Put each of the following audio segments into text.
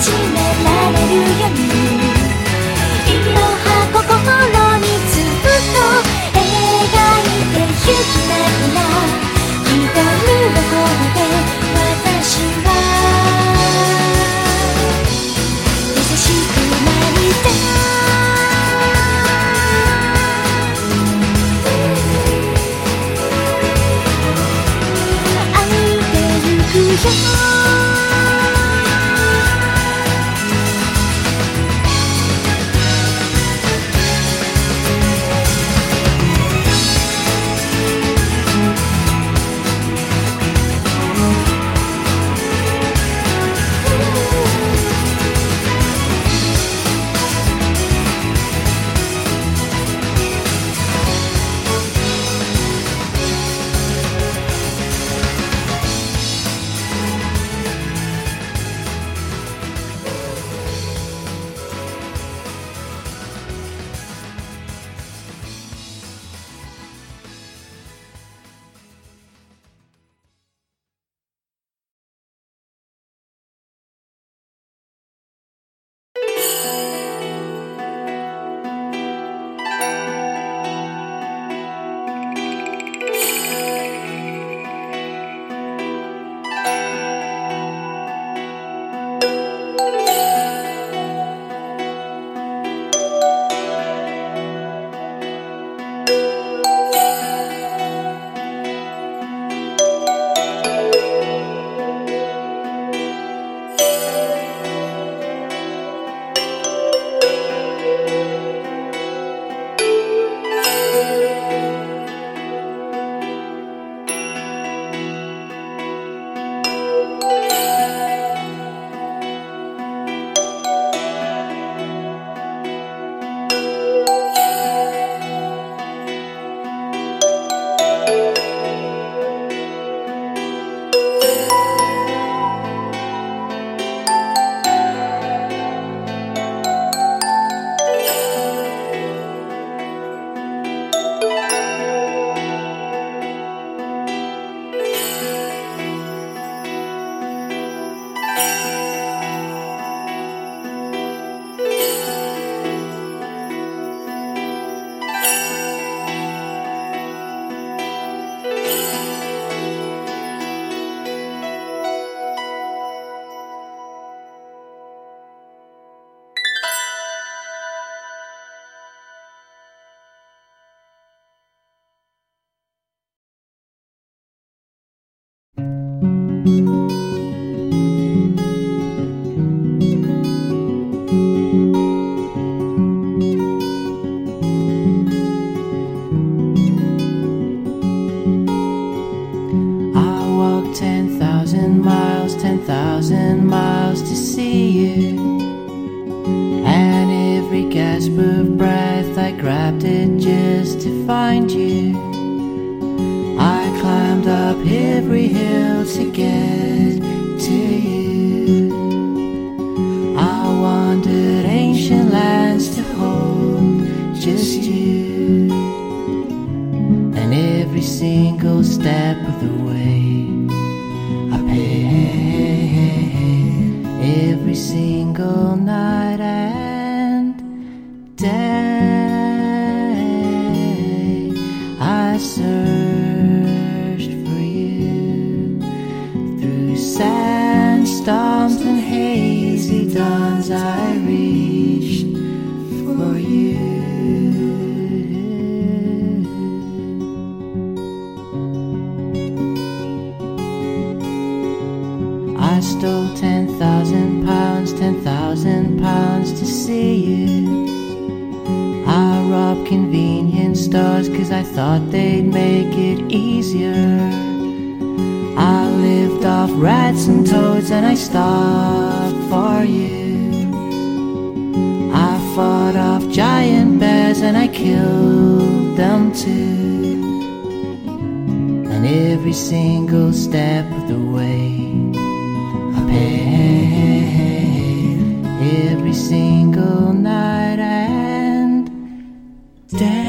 始められるようにいろは心にずっと描いてゆきながら光るどころで私は優しくなりたい歩いてゆくよ。Searched for you through sandstorms and hazy dawns. I reached thought they'd make it easier. I lived off rats and toads and I starved for you. I fought off giant bears and I killed them too. And every single step of the way, I paid every single night and day.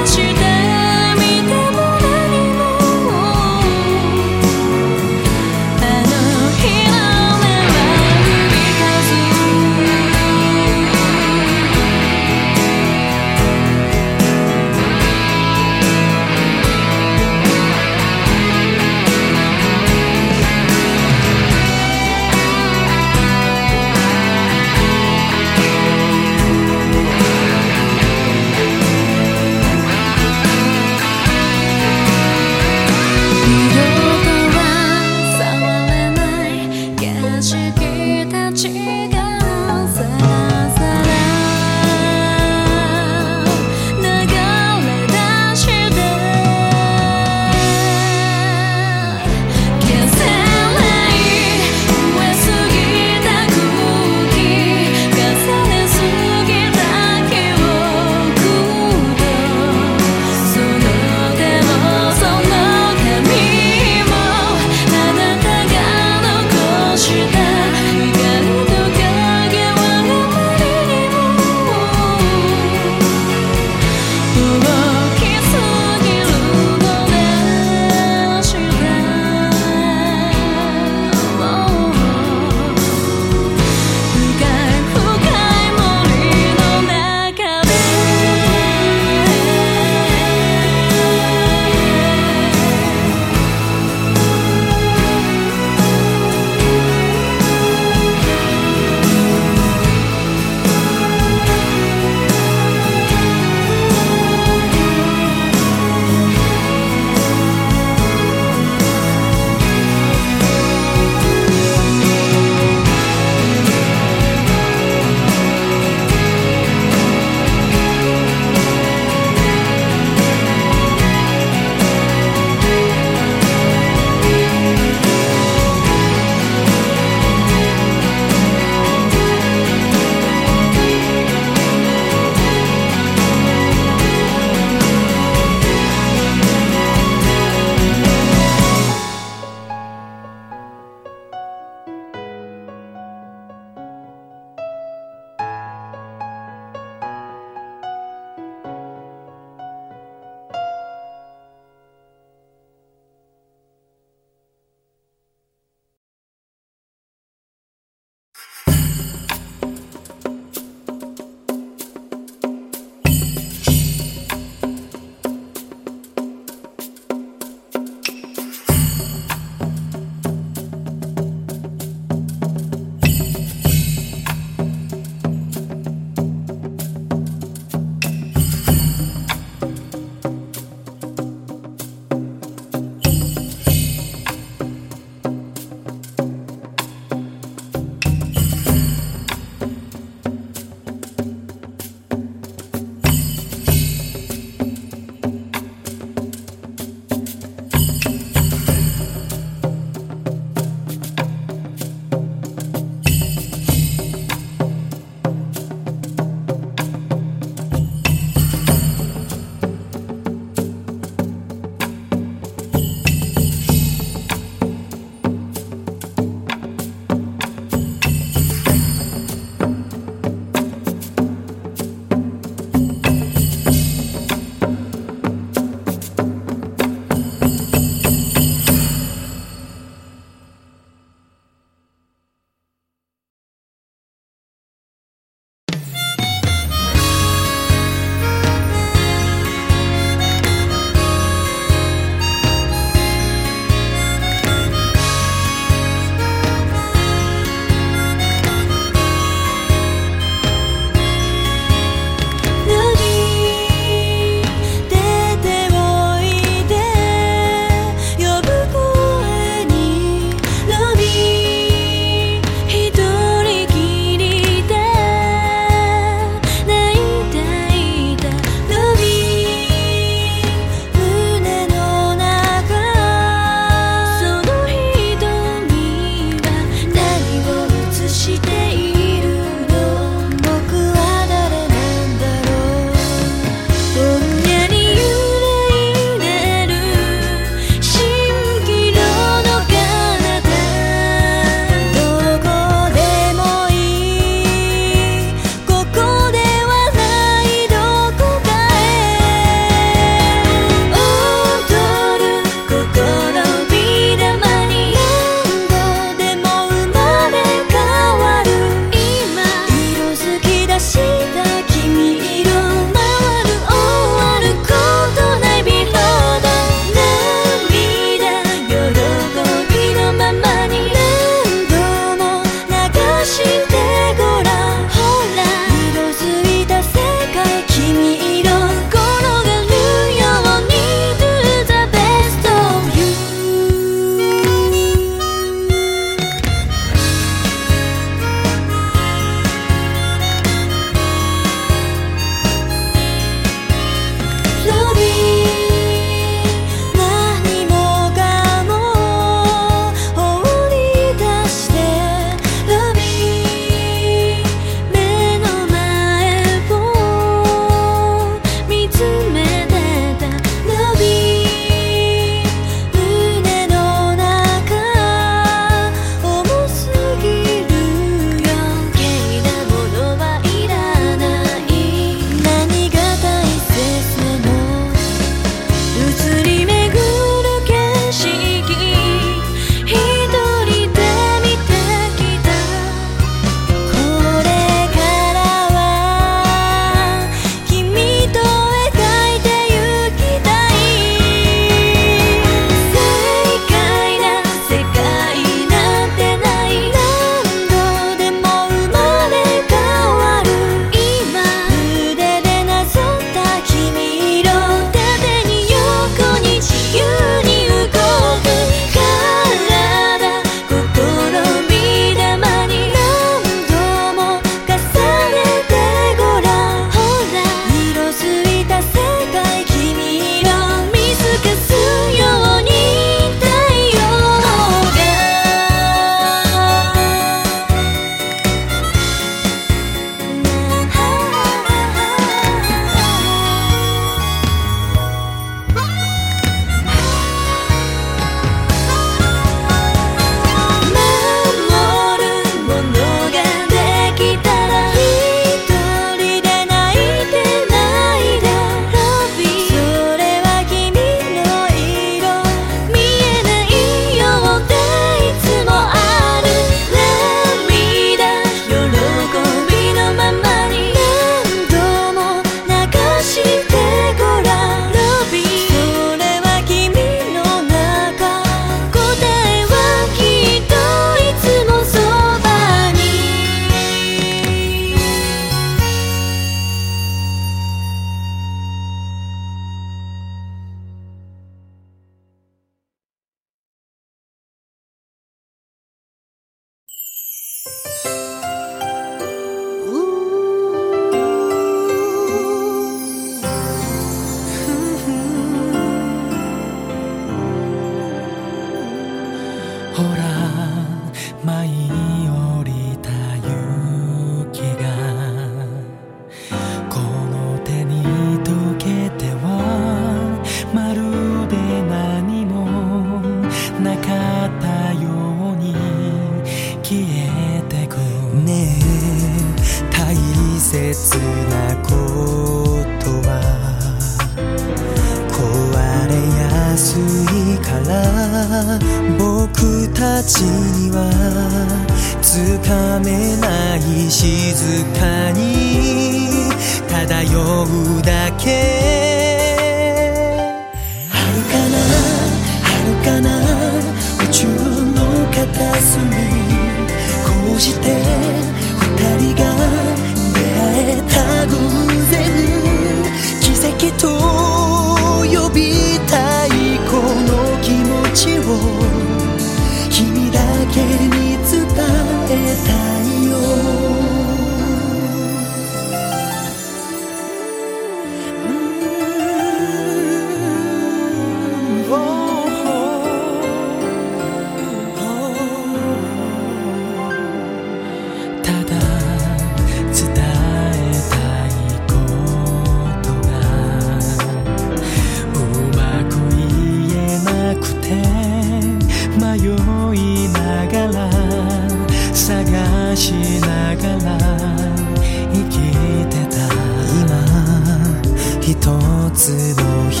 つの光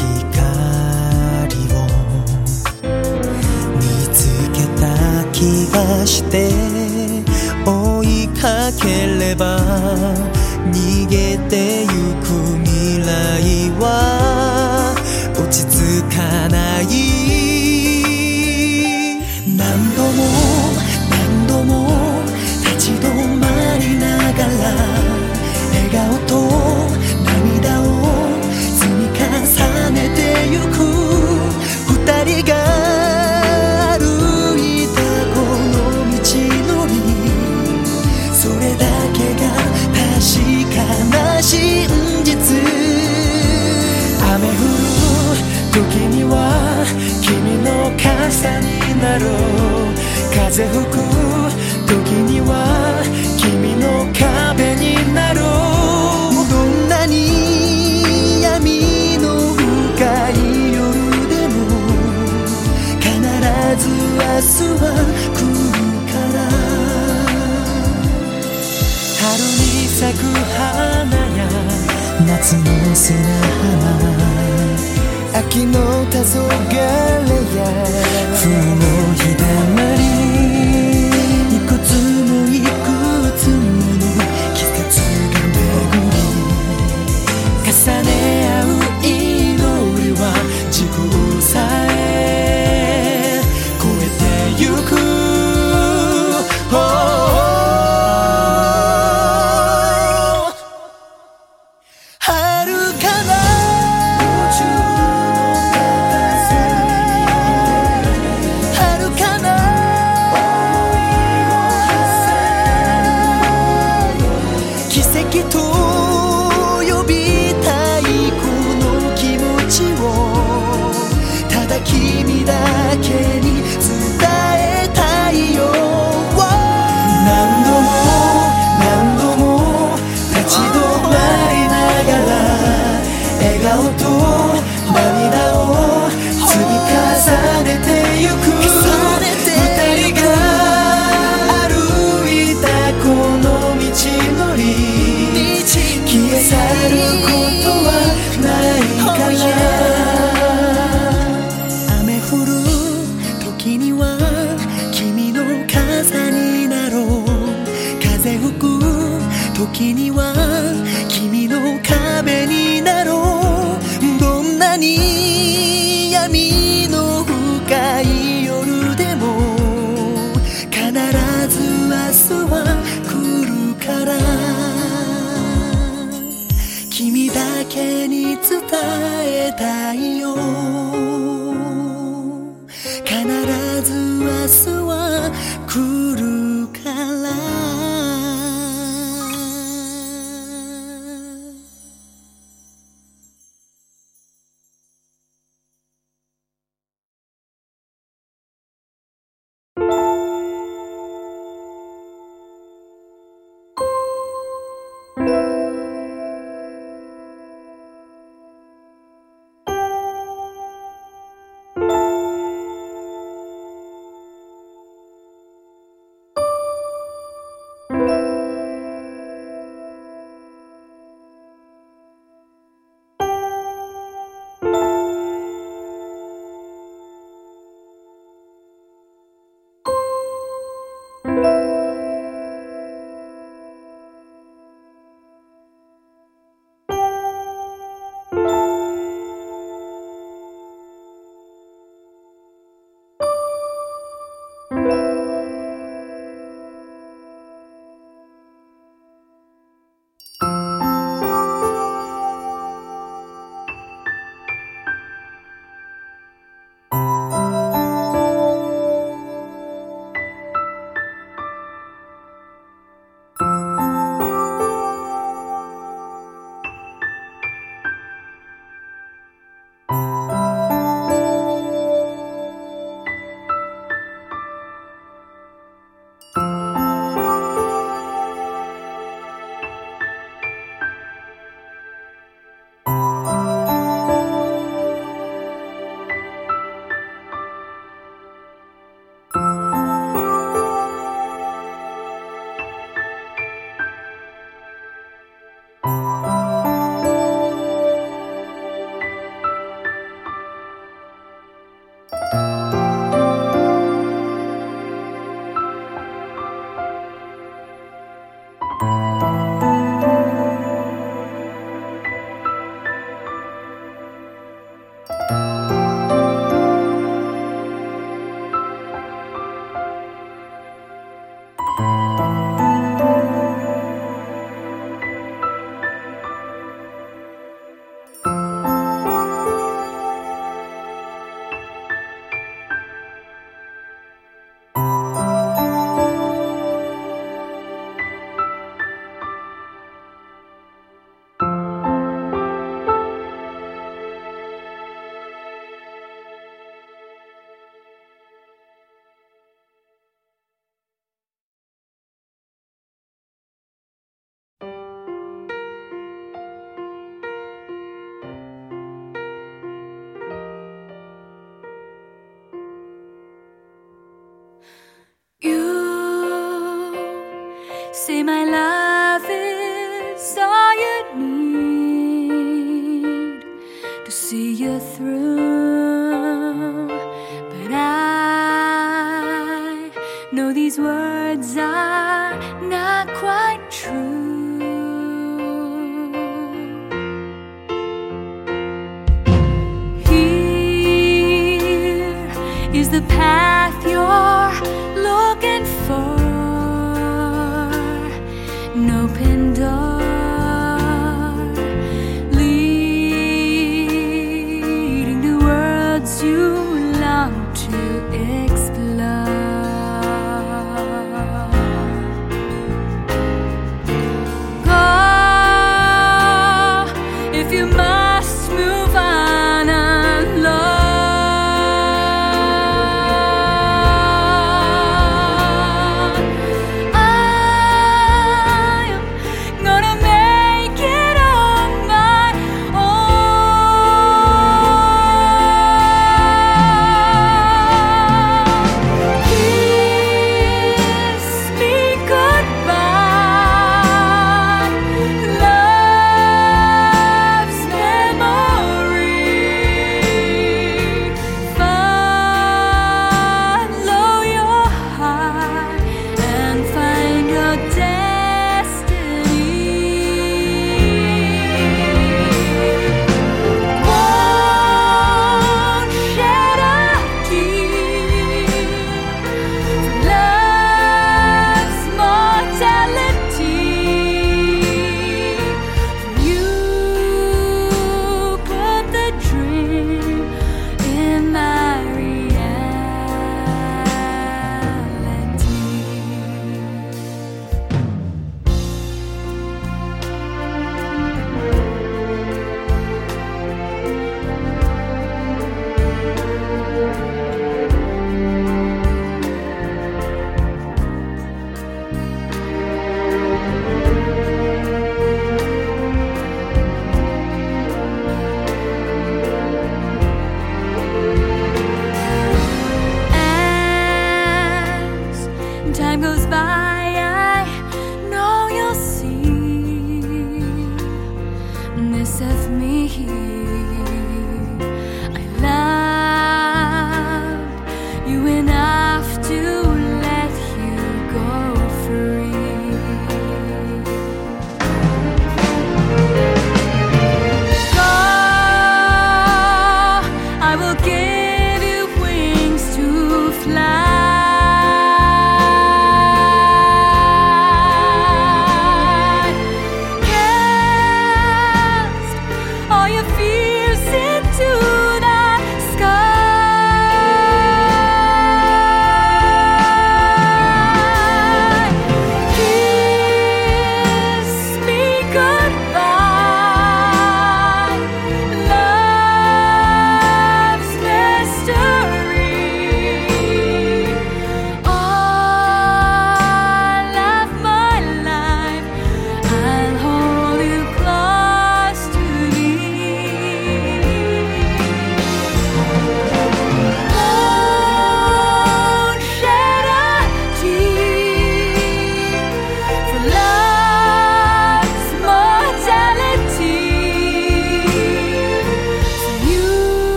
を見つけた気がして追いかければ逃げてゆく未来はの砂浜秋の黄昏や冬のきと呼びたいこの気持ちを。ただ君だけ my life is all you need to see you through.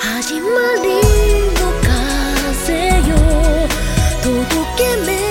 始まりの風よ。届け目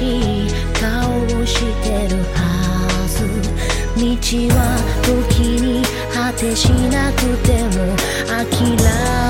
しい顔をしてるはず。道は時に果てしなくても諦め